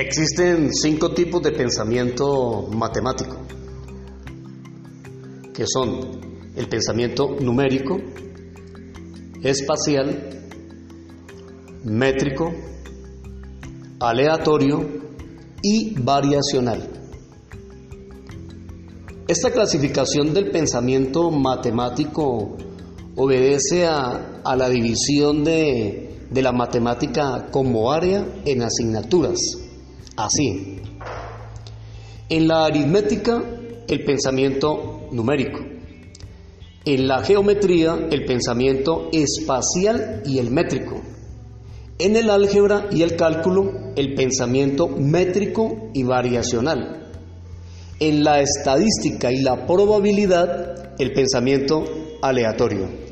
Existen cinco tipos de pensamiento matemático, que son el pensamiento numérico, espacial, métrico, aleatorio y variacional. Esta clasificación del pensamiento matemático obedece a, la división de la matemática como área en asignaturas. Así, en la aritmética, el pensamiento numérico. En la geometría, el pensamiento espacial y el métrico. En el álgebra y el cálculo, el pensamiento métrico y variacional. En la estadística y la probabilidad, el pensamiento aleatorio.